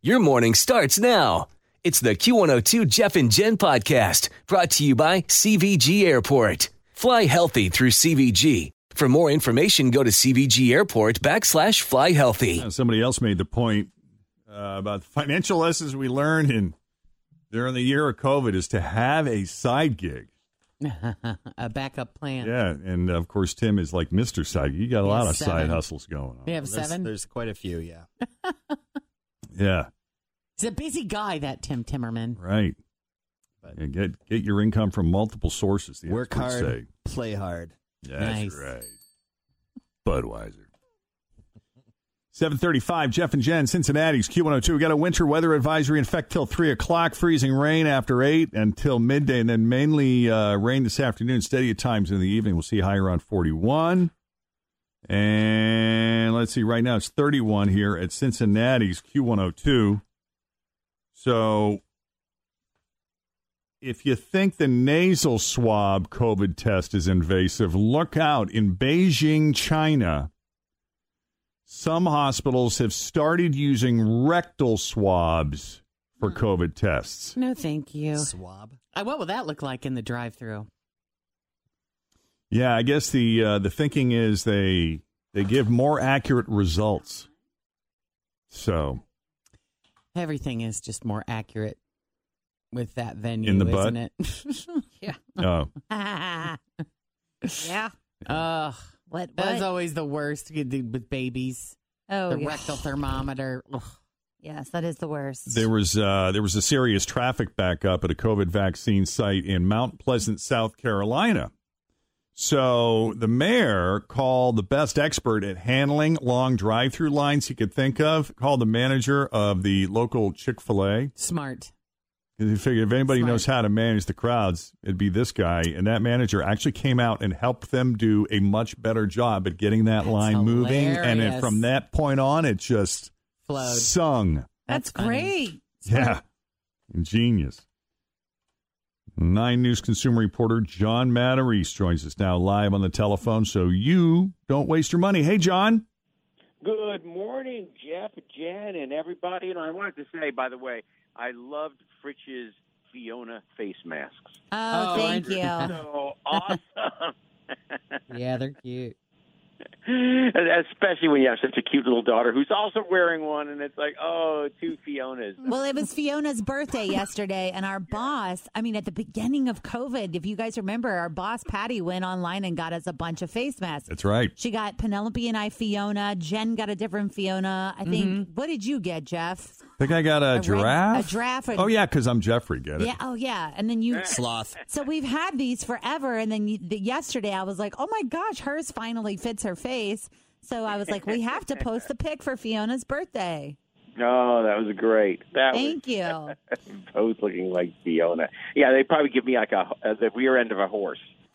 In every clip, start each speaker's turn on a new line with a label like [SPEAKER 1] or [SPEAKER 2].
[SPEAKER 1] Your morning starts now. It's the Q102 Jeff and Jen podcast brought to you by CVG Airport. Fly healthy through CVG. For more information, go to CVG Airport backslash fly healthy.
[SPEAKER 2] Uh, Somebody else made the point uh, about the financial lessons we learned in during the year of COVID is to have a side gig.
[SPEAKER 3] a backup plan.
[SPEAKER 2] Yeah, and of course Tim is like Mister Side. You got a lot
[SPEAKER 3] Yeah,
[SPEAKER 2] of side hustles going on.
[SPEAKER 3] We have
[SPEAKER 4] There's,
[SPEAKER 3] seven.
[SPEAKER 4] there's quite a few, yeah.
[SPEAKER 2] Yeah,
[SPEAKER 3] He's a busy guy, that Tim Timmerman.
[SPEAKER 2] right.
[SPEAKER 4] But-
[SPEAKER 2] And get get your income from multiple sources. The
[SPEAKER 4] Work hard,
[SPEAKER 2] Say.
[SPEAKER 4] play hard.
[SPEAKER 2] That's
[SPEAKER 3] Nice.
[SPEAKER 2] right. Budweiser. 735, Jeff and Jen, Cincinnati's Q102. We got a winter weather advisory in effect till 3 o'clock, freezing rain after 8 until midday, and then mainly uh, rain this afternoon, steady at times in the evening. We'll see high around 41. And let's see, right now it's 31 here at Cincinnati's Q102. So if you think the nasal swab COVID test is invasive, look out. In Beijing, China, some hospitals have started using rectal swabs for COVID tests.
[SPEAKER 3] No, thank you.
[SPEAKER 4] Swab.
[SPEAKER 3] Uh, what will that look like in the drive-through?
[SPEAKER 2] Yeah, I guess the uh, the thinking is they they give more accurate results. So
[SPEAKER 3] Everything is just more accurate with that venue,
[SPEAKER 2] In the butt?
[SPEAKER 3] isn't it? yeah.
[SPEAKER 2] Oh,
[SPEAKER 5] yeah.
[SPEAKER 3] Ugh.
[SPEAKER 5] What?
[SPEAKER 3] That's
[SPEAKER 5] what?
[SPEAKER 3] always the worst with with babies.
[SPEAKER 5] oh,
[SPEAKER 3] the
[SPEAKER 5] yeah.
[SPEAKER 3] rectal thermometer. Ugh.
[SPEAKER 5] Yes, that is the worst.
[SPEAKER 2] there was uh, there was a serious traffic backup at a COVID vaccine site in Mount Pleasant, South Carolina. So the mayor called the best expert at handling long drive-through lines he could think of. Called the manager of the local Chick Fil A.
[SPEAKER 3] Smart.
[SPEAKER 2] He figured if anybody
[SPEAKER 3] Smart.
[SPEAKER 2] knows how to manage the crowds, it'd be this guy. And that manager actually came out and helped them do a much better job at getting that
[SPEAKER 3] That's
[SPEAKER 2] line moving. And then
[SPEAKER 3] hilarious.
[SPEAKER 2] from that point on, it just
[SPEAKER 3] Flowed.
[SPEAKER 2] sung.
[SPEAKER 5] That's,
[SPEAKER 3] funny.
[SPEAKER 5] great.
[SPEAKER 2] Yeah. Ingenious. Nine News consumer reporter John Matarese joins us now live on the telephone so you don't waste your money. Hey, John.
[SPEAKER 6] Good morning, Jeff, Jen, and everybody. And I wanted to say, by the way, I loved Fritch's Fiona face masks.
[SPEAKER 5] Oh,
[SPEAKER 3] Oh,
[SPEAKER 5] thank
[SPEAKER 3] I-
[SPEAKER 5] you.
[SPEAKER 6] So awesome.
[SPEAKER 3] Yeah, they're cute.
[SPEAKER 6] Especially when you have such a cute little daughter who's also wearing one, and it's like, oh, two Fionas.
[SPEAKER 5] Well, it was Fiona's birthday yesterday, and our boss, I mean, at the beginning of COVID, if you guys remember, our boss, Patty, went online and got us a bunch of face masks.
[SPEAKER 2] That's right.
[SPEAKER 5] She got Penelope and I Fiona. Jen got a different Fiona. I think, mm-hmm. what did you get, Jeff?
[SPEAKER 2] I think I got a,
[SPEAKER 5] red-
[SPEAKER 2] giraffe.
[SPEAKER 5] a giraffe.
[SPEAKER 2] Oh, yeah, because I'm Jeffrey. Get it?
[SPEAKER 5] Yeah. Oh, yeah. And then you.
[SPEAKER 4] Sloth.
[SPEAKER 5] So we've had these forever, and then you, the, yesterday I was like, "Oh my gosh, hers finally fits her face." So I was like, "We have to post the pic for Fiona's birthday."
[SPEAKER 6] Oh, that was great. That
[SPEAKER 5] Thank you.
[SPEAKER 6] was both looking like Fiona. Yeah, they probably give me like a the rear end of a horse.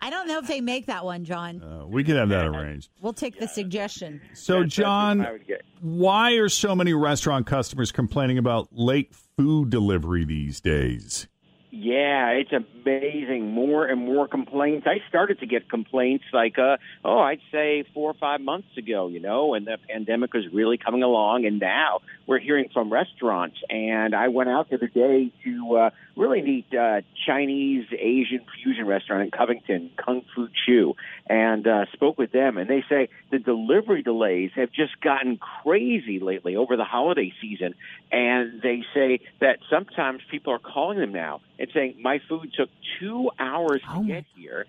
[SPEAKER 5] I don't know if they make that one, John.
[SPEAKER 2] Uh, we could have that arranged.
[SPEAKER 5] We'll take the suggestion.
[SPEAKER 2] So,
[SPEAKER 6] That's- that's
[SPEAKER 2] John,
[SPEAKER 6] I would get.
[SPEAKER 2] why are so many restaurant customers complaining about late food delivery these days?
[SPEAKER 6] Yeah, it's amazing. More and more complaints. I started to get complaints like, uh, oh, I'd say four or five months ago, you know, and the pandemic was really coming along. And now we're hearing from restaurants. And I went out the other day to uh, really neat uh, Chinese Asian fusion restaurant in Covington, Kung Fu Chu, and uh, spoke with them. And they say the delivery delays have just gotten crazy lately over the holiday season. And they say that sometimes people are calling them now and saying, my food took two hours to
[SPEAKER 5] Oh,
[SPEAKER 6] get here,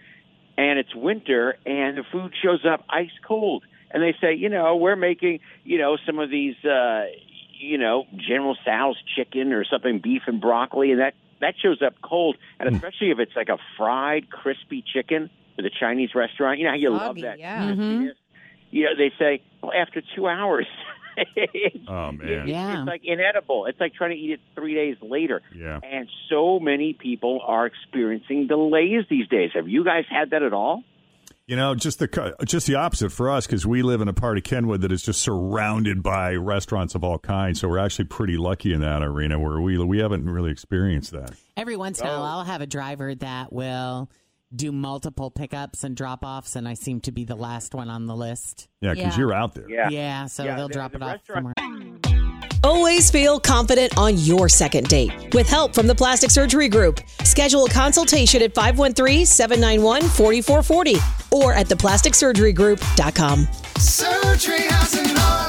[SPEAKER 6] and it's winter, and the food shows up ice cold. And they say, you know, we're making, you know, some of these, uh, you know, General Tso's chicken or something, beef and broccoli, and that that shows up cold. And especially if it's like a fried, crispy chicken with a Chinese restaurant, you know how you love that.
[SPEAKER 7] yeah.
[SPEAKER 6] crispiness? You know, they say, well, after two hours. Oh, it's,
[SPEAKER 2] Oh, man.
[SPEAKER 3] Yeah.
[SPEAKER 6] it's like inedible. It's like trying to eat it three days later.
[SPEAKER 2] Yeah.
[SPEAKER 6] And so many people are experiencing delays these days. Have you guys had that at all?
[SPEAKER 2] You know, just the just the opposite for us because we live in a part of Kenwood that is just surrounded by restaurants of all kinds. So we're actually pretty lucky in that arena where we we haven't really experienced that.
[SPEAKER 7] Every once in a oh. while, I'll have a driver that will do multiple pickups and drop offs, and I seem to be the last one on the list.
[SPEAKER 2] Yeah, because
[SPEAKER 5] Yeah.
[SPEAKER 2] you're out there.
[SPEAKER 7] Yeah, so
[SPEAKER 6] Yeah,
[SPEAKER 7] they'll
[SPEAKER 6] the-
[SPEAKER 7] drop
[SPEAKER 6] the
[SPEAKER 7] it off
[SPEAKER 6] restaurant-
[SPEAKER 7] somewhere.
[SPEAKER 8] Always feel confident on your second date. With help from the Plastic Surgery Group, schedule a consultation at 513-791-4440 or at theplasticsurgerygroup.com.
[SPEAKER 9] Surgery has an art.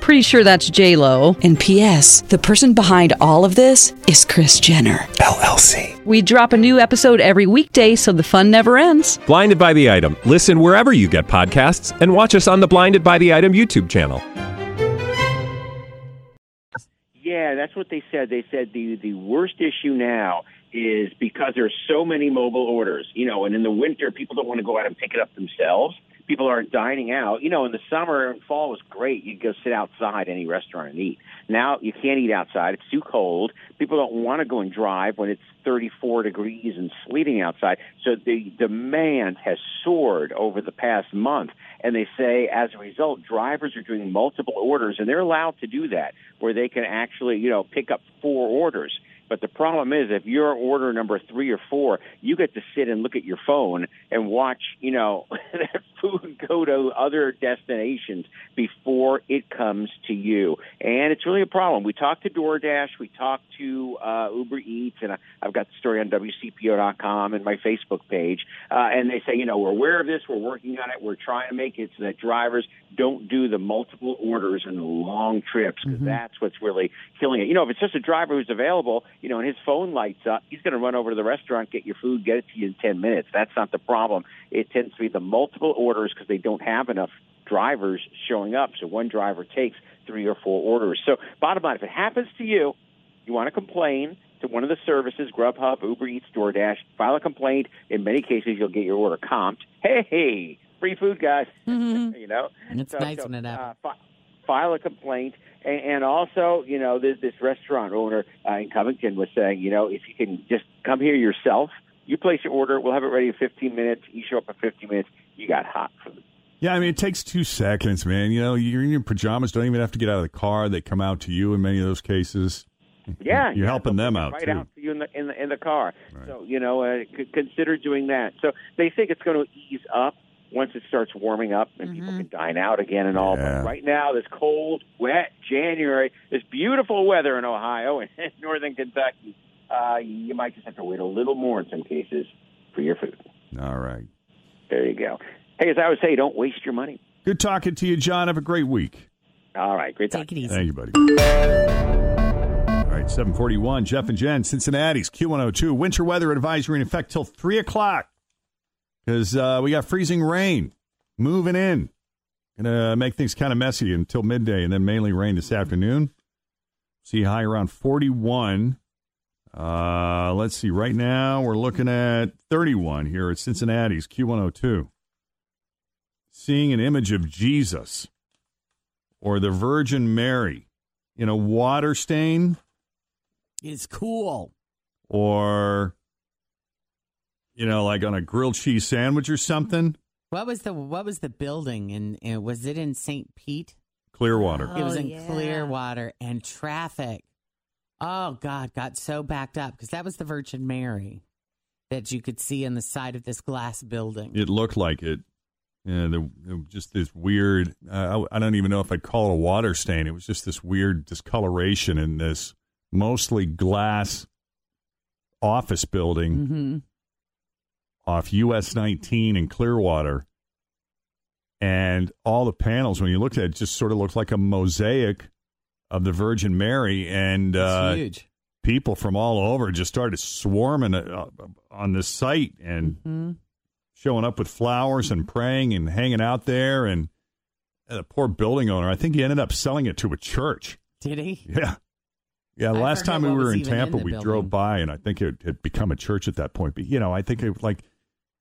[SPEAKER 10] Pretty sure that's J Lo.
[SPEAKER 8] And P.S. The person behind all of this is Kris Jenner.
[SPEAKER 11] LLC.
[SPEAKER 10] We drop a new episode every weekday, so the fun never ends.
[SPEAKER 11] Blinded by the item. Listen wherever you get podcasts, and watch us on the Blinded by the Item YouTube channel.
[SPEAKER 6] Yeah, that's what they said. They said the the worst issue now is because there's so many mobile orders, you know, and in the winter people don't want to go out and pick it up themselves. People aren't dining out. You know, in the summer and fall was great. You'd go sit outside any restaurant and eat. Now you can't eat outside. It's too cold. People don't want to go and drive when it's 34 degrees and sleeting outside. So the demand has soared over the past month. And they say as a result, drivers are doing multiple orders and they're allowed to do that where they can actually, you know, pick up four orders. But the problem is, if you're order number three or four, you get to sit and look at your phone and watch, you know, that food go to other destinations before it comes to you. And it's really a problem. We talked to DoorDash, we talked to uh, Uber Eats, and I've got the story on WCPO.com and my Facebook page. Uh, and they say, you know, we're aware of this, we're working on it, we're trying to make it so that drivers don't do the multiple orders and the long trips because that's what's really killing it. You know, if it's just a driver who's available, you know, and his phone lights up, he's going to run over to the restaurant, get your food, get it to you in 10 minutes. That's not the problem. It tends to be the multiple orders because they don't have enough drivers showing up. So one driver takes three or four orders. So bottom line, if it happens to you, you want to complain to one of the services, Grubhub, Uber Eats, DoorDash, file a complaint. In many cases, you'll get your order comped. Hey, hey free food, guys. you know,
[SPEAKER 7] It's nice when it happens.
[SPEAKER 6] Uh, file a complaint, and, and also, you know, this, this restaurant owner uh, in Covington was saying, you know, if you can just come here yourself, you place your order, we'll have it ready in 15 minutes. You show up in 15 minutes, you got hot food.
[SPEAKER 2] Yeah, I mean, it takes two seconds, man. You know, you're in your pajamas, don't even have to get out of the car. They come out to you in many of those cases.
[SPEAKER 6] Yeah,
[SPEAKER 2] You're
[SPEAKER 6] yeah,
[SPEAKER 2] helping them out,
[SPEAKER 6] right
[SPEAKER 2] too.
[SPEAKER 6] out to you in the in the in the car. So you know, uh, c- consider doing that. So they think it's going to ease up once it starts warming up and people can dine out again and all.
[SPEAKER 2] Yeah.
[SPEAKER 6] But right now, this cold, wet January, this beautiful weather in Ohio and northern Kentucky, uh, you might just have to wait a little more in some cases for your food.
[SPEAKER 2] All right.
[SPEAKER 6] There you go. Hey, as I would say, don't waste your money.
[SPEAKER 2] Good talking to you, John. Have a great week.
[SPEAKER 6] All right, great
[SPEAKER 7] Take it easy.
[SPEAKER 2] Thank you, buddy. All right, 741, Jeff and Jen, Cincinnati's Q102. Winter weather advisory in effect till 3 o'clock because uh, we got freezing rain moving in. To make things kind of messy until midday and then mainly rain this afternoon. See high around 41. Uh, let's see. Right now, we're looking at 31 here at Cincinnati's Q102. Seeing an image of Jesus or the Virgin Mary in a water stain
[SPEAKER 7] It's cool.
[SPEAKER 2] or you know, like on a grilled cheese sandwich or something.
[SPEAKER 7] What was the what was the building and uh, was it in St. Pete?
[SPEAKER 2] Clearwater.
[SPEAKER 7] it was
[SPEAKER 5] Oh,
[SPEAKER 7] in
[SPEAKER 5] yeah.
[SPEAKER 7] Clearwater and traffic. Oh God, got so backed up because that was the Virgin Mary that you could see on the side of this glass building.
[SPEAKER 2] It looked like it. Yeah, the, there was just this weird. Uh, I, I don't even know if I'd call it a water stain. It was just this weird discoloration in this mostly glass office building
[SPEAKER 7] Mm-hmm.
[SPEAKER 2] Off US 19 in Clearwater. And all the panels, when you looked at it, just sort of looked like a mosaic of the Virgin Mary. And uh,
[SPEAKER 7] huge.
[SPEAKER 2] people from all over just started swarming uh, on this site and
[SPEAKER 7] hmm
[SPEAKER 2] showing up with flowers and praying and hanging out there. And the poor building owner, I think he ended up selling it to a church.
[SPEAKER 7] Did he?
[SPEAKER 2] Yeah. Yeah, last time we were in
[SPEAKER 7] even in
[SPEAKER 2] Tampa, we
[SPEAKER 7] building.
[SPEAKER 2] drove by, and I think it had become a church at that point. But you know, I think it like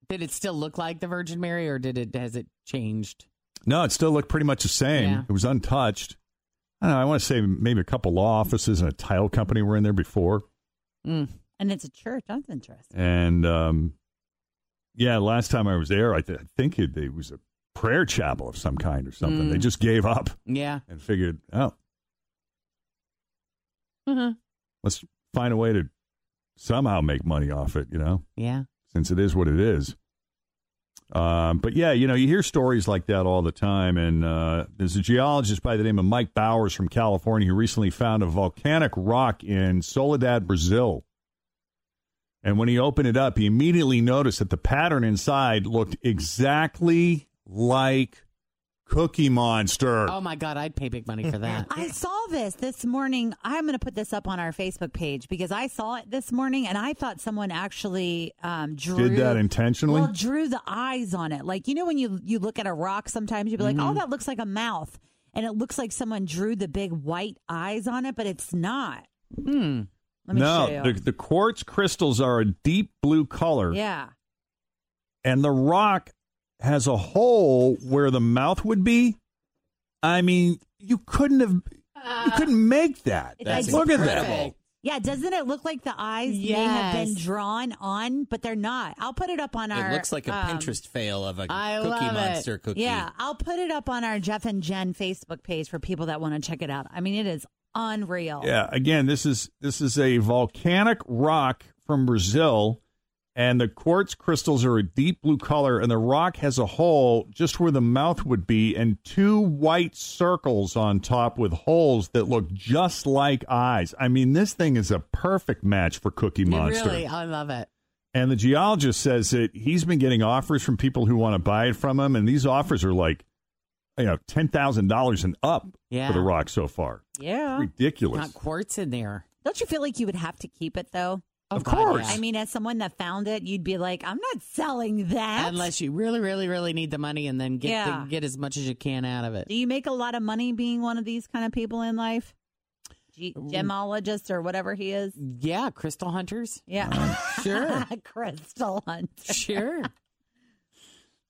[SPEAKER 7] Did it still look like the Virgin Mary, or did it has it changed?
[SPEAKER 2] no, it still looked pretty much the same.
[SPEAKER 7] Yeah.
[SPEAKER 2] It was untouched. I don't know. I want to say maybe a couple law offices and a tile company were in there before,
[SPEAKER 7] Mm.
[SPEAKER 5] And it's a church. That's interesting.
[SPEAKER 2] and um, yeah, last time I was there, I, th- I think it, it was a prayer chapel of some kind or something.
[SPEAKER 7] Mm.
[SPEAKER 2] They just gave up
[SPEAKER 7] Yeah.
[SPEAKER 2] and figured, oh,
[SPEAKER 7] Uh-huh.
[SPEAKER 2] let's find a way to somehow make money off it. You know.
[SPEAKER 7] Yeah.
[SPEAKER 2] Since it is what it is. Um, but yeah, you know, you hear stories like that all the time. And uh, there's a geologist by the name of Mike Bowers from California who recently found a volcanic rock in Soledad, Brazil. And when he opened it up, he immediately noticed that the pattern inside looked exactly like Cookie Monster.
[SPEAKER 7] Oh my God, I'd pay big money for that.
[SPEAKER 5] I saw this this morning. I'm going to put this up on our Facebook page because I saw it this morning and I thought someone actually um, drew
[SPEAKER 2] Did that intentionally?
[SPEAKER 5] Well, drew the eyes on it. Like you know when you you look at a rock, sometimes you'd be like,
[SPEAKER 2] Mm-hmm.
[SPEAKER 5] "Oh, that looks like a mouth," and it looks like someone drew the big white eyes on it, but it's not.
[SPEAKER 7] Hmm.
[SPEAKER 5] Let me
[SPEAKER 2] no,
[SPEAKER 5] show you.
[SPEAKER 2] the, the quartz crystals are a deep blue color.
[SPEAKER 5] yeah.
[SPEAKER 2] and the rock has a hole where the mouth would be. I mean, you couldn't have, you couldn't make that.
[SPEAKER 5] That's
[SPEAKER 2] Look at that.
[SPEAKER 5] Yeah, doesn't it look like the eyes may have been drawn on, but they're not? I'll put it up on our.
[SPEAKER 4] It looks like a
[SPEAKER 5] um,
[SPEAKER 4] Pinterest fail of a
[SPEAKER 7] I
[SPEAKER 4] Cookie
[SPEAKER 7] love it.
[SPEAKER 4] Monster cookie.
[SPEAKER 5] Yeah, I'll put it up on our Jeff and Jen Facebook page for people that want to check it out. I mean, it is unreal.
[SPEAKER 2] Yeah. Again, this is this is a volcanic rock from Brazil, and the quartz crystals are a deep blue color, and the rock has a hole just where the mouth would be, and two white circles on top with holes that look just like eyes. I mean, this thing is a perfect match for Cookie Monster.
[SPEAKER 7] Really, I love it.
[SPEAKER 2] And the geologist says that he's been getting offers from people who want to buy it from him, and these offers are like, you know, ten thousand dollars and up
[SPEAKER 7] Yeah.
[SPEAKER 2] for the rock so far.
[SPEAKER 5] Yeah.
[SPEAKER 2] Ridiculous.
[SPEAKER 7] Got quartz in there.
[SPEAKER 5] Don't you feel like you would have to keep it though?
[SPEAKER 2] Of
[SPEAKER 7] God,
[SPEAKER 2] course.
[SPEAKER 7] yeah.
[SPEAKER 5] I mean, as someone that found it, you'd be like, I'm not selling that.
[SPEAKER 7] Unless you really, really, really need the money, and then get
[SPEAKER 5] Yeah.
[SPEAKER 7] the, get as much as you can out of it.
[SPEAKER 5] Do you make a lot of money being one of these kind of people in life? Ge- mm. gemologist or whatever he is?
[SPEAKER 7] Yeah, crystal hunters.
[SPEAKER 5] Yeah.
[SPEAKER 7] Sure.
[SPEAKER 5] Crystal Hunt.
[SPEAKER 7] Sure.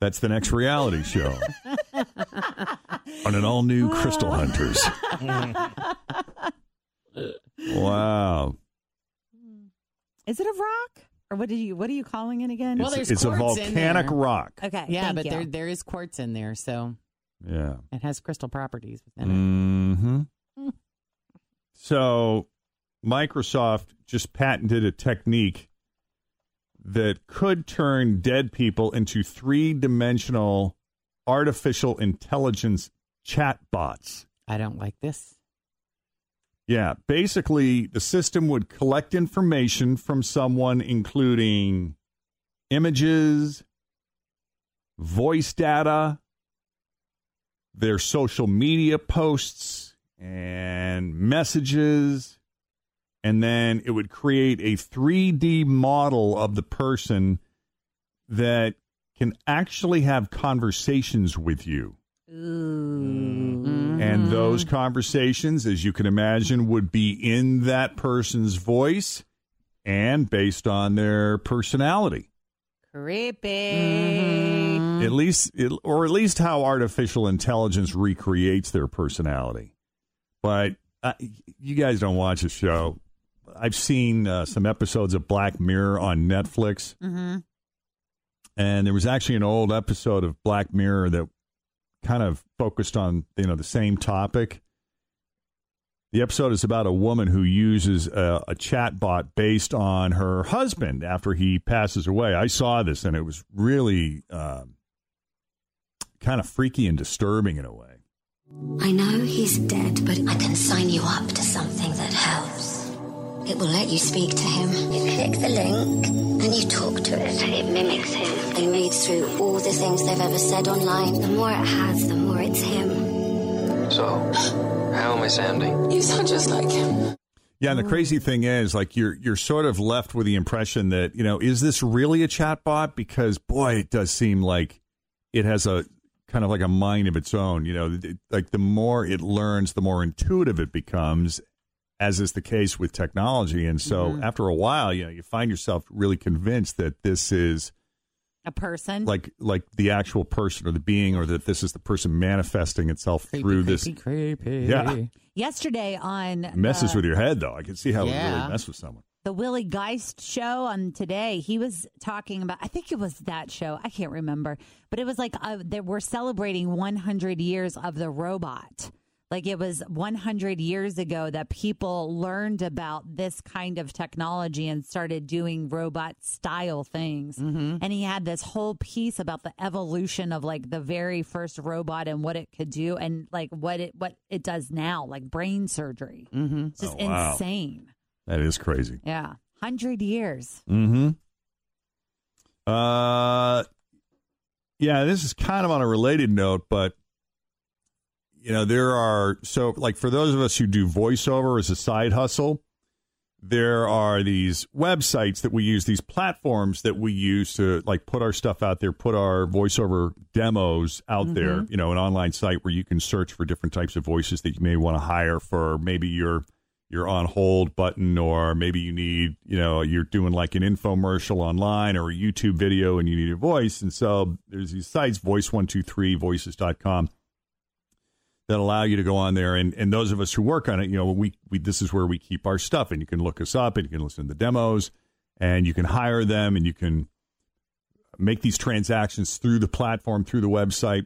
[SPEAKER 2] That's the next reality show on an all new Crystal oh. Hunters. wow.
[SPEAKER 5] Is it a rock? Or what did you what are you calling it again?
[SPEAKER 7] Well,
[SPEAKER 2] it's,
[SPEAKER 7] there's
[SPEAKER 2] it's a
[SPEAKER 7] quartz in
[SPEAKER 2] volcanic
[SPEAKER 7] there.
[SPEAKER 2] rock.
[SPEAKER 5] okay.
[SPEAKER 7] Yeah,
[SPEAKER 5] thank
[SPEAKER 7] but
[SPEAKER 5] you.
[SPEAKER 7] there there is quartz in there, so
[SPEAKER 2] Yeah.
[SPEAKER 7] it has crystal properties within
[SPEAKER 2] hmm So, Microsoft just patented a technique that could turn dead people into three dimensional artificial intelligence chatbots.
[SPEAKER 7] it. I don't like this.
[SPEAKER 2] Yeah, basically, the system would collect information from someone, including images, voice data, their social media posts, and messages. And then it would create a 3D model of the person that can actually have conversations with you. And those conversations, as you can imagine, would be in that person's voice and based on their personality.
[SPEAKER 5] Creepy.
[SPEAKER 2] At least, it, or at least how artificial intelligence recreates their personality. But uh, you guys don't watch the show. I've seen uh, some episodes of Black Mirror on Netflix,
[SPEAKER 5] Mm-hmm.
[SPEAKER 2] and there was actually an old episode of Black Mirror that kind of focused on you know the same topic. The episode is about a woman who uses a, a chat bot based on her husband after he passes away. I saw this and it was really um, kind of freaky and disturbing in a way.
[SPEAKER 12] I know he's dead, but I can sign you up to something that helps. It will let you speak to him. You click the link and you talk to it. And it mimics him. They read through all the things they've ever said online. The more it has, the more it's him.
[SPEAKER 13] So, how am I sounding?
[SPEAKER 12] You sound just like him.
[SPEAKER 2] Yeah, and the crazy thing is, like you're you're sort of left with the impression that you know, is this really a chatbot? Because boy, it does seem like it has a kind of like a mind of its own. You know, it- like the more it learns, the more intuitive it becomes, as is the case with technology. And so,
[SPEAKER 5] Mhm.
[SPEAKER 2] after a while, you know, you find yourself really convinced that this is
[SPEAKER 5] A person.
[SPEAKER 2] like like the actual person or the being, or that this is the person manifesting itself through this.
[SPEAKER 7] creepy.
[SPEAKER 2] Yeah,
[SPEAKER 5] Yesterday on
[SPEAKER 2] messes
[SPEAKER 5] the,
[SPEAKER 2] with your head though. I can see how it
[SPEAKER 5] Yeah.
[SPEAKER 2] really mess with someone.
[SPEAKER 5] the Willie Geist show on today, he was talking about. I think it was that show. I can't remember, but it was like uh, that we're celebrating 100 years of the robot. Like it was 100 years ago that people learned about this kind of technology and started doing robot style things. And he had this whole piece about the evolution of like the very first robot and what it could do and like what it what it does now, like brain surgery. Mm-hmm. It's just
[SPEAKER 2] Oh, wow.
[SPEAKER 5] insane.
[SPEAKER 2] That is crazy.
[SPEAKER 5] Yeah. 100 years.
[SPEAKER 2] Mm-hmm. Uh, yeah, this is kind of on a related note, but you know, there are so like for those of us who do voiceover as a side hustle, there are these websites that we use, these platforms that we use to like put our stuff out there, put our voiceover demos out mm-hmm. there, you know, an online site where you can search for different types of voices that you may want to hire for maybe your your on hold button or maybe you need, you know, you're doing like an infomercial online or a YouTube video and you need a voice. And so there's these sites, voice123voices.com that allow you to go on there and, and those of us who work on it, you know, we, we this is where we keep our stuff and you can look us up and you can listen to the demos and you can hire them and you can make these transactions through the platform, through the website.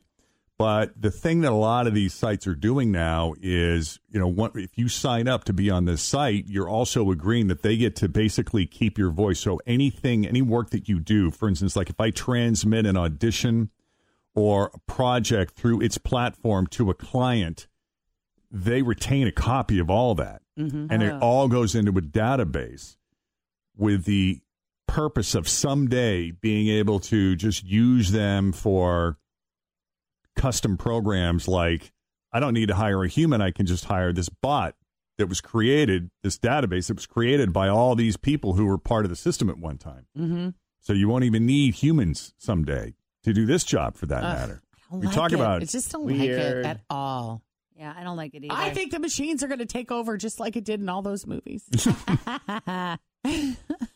[SPEAKER 2] But the thing that a lot of these sites are doing now is, you know, if you sign up to be on this site, you're also agreeing that they get to basically keep your voice. So anything, any work that you do, for instance, like if I transmit an audition or a project through its platform to a client, they retain a copy of all that.
[SPEAKER 7] Mhm.
[SPEAKER 2] And it
[SPEAKER 7] Oh.
[SPEAKER 2] all goes into a database with the purpose of someday being able to just use them for custom programs like I don't need to hire a human, I can just hire this bot that was created, this database that was created by all these people who were part of the system at one time.
[SPEAKER 7] Mm-hmm.
[SPEAKER 2] So you won't even need humans someday to do this job for that
[SPEAKER 7] Ugh,
[SPEAKER 2] matter.
[SPEAKER 7] I don't
[SPEAKER 2] We
[SPEAKER 7] like
[SPEAKER 2] talk
[SPEAKER 7] it.
[SPEAKER 2] about
[SPEAKER 7] I just don't like it at all.
[SPEAKER 5] Yeah, I don't like it either.
[SPEAKER 7] I think the machines are going to take over just like it did in all those movies. I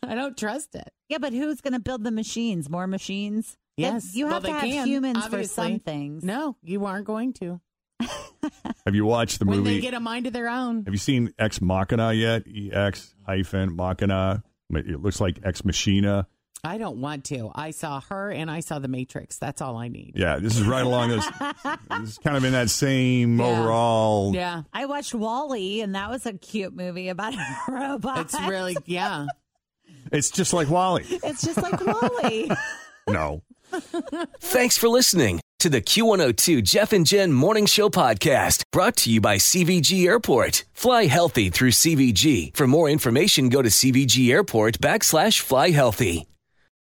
[SPEAKER 7] don't trust it.
[SPEAKER 5] Yeah, but who's going to build the machines? More machines?
[SPEAKER 7] Yes,
[SPEAKER 5] You have
[SPEAKER 7] they
[SPEAKER 5] to have
[SPEAKER 7] can,
[SPEAKER 5] humans for some things.
[SPEAKER 7] No, you aren't going to.
[SPEAKER 2] Have you watched the movie?
[SPEAKER 7] when
[SPEAKER 2] movie?
[SPEAKER 7] they get a mind of their own.
[SPEAKER 2] Have you seen Ex Machina yet? EX hyphen Machina. It looks like Ex Machina.
[SPEAKER 7] I don't want to. I saw her and I saw the Matrix. That's all I need.
[SPEAKER 2] Yeah, this is right along those. this is kind of in that same overall.
[SPEAKER 7] Yeah.
[SPEAKER 5] I watched WALL-E, and that was a cute movie about a robot.
[SPEAKER 7] It's really, yeah.
[SPEAKER 2] It's just like WALL-E.
[SPEAKER 5] It's just like WALL-E.
[SPEAKER 2] No.
[SPEAKER 1] Thanks for listening to the Q102 Jeff and Jen Morning Show podcast brought to you by CVG Airport. Fly healthy through CVG. For more information, go to CVG Airport backslash fly healthy.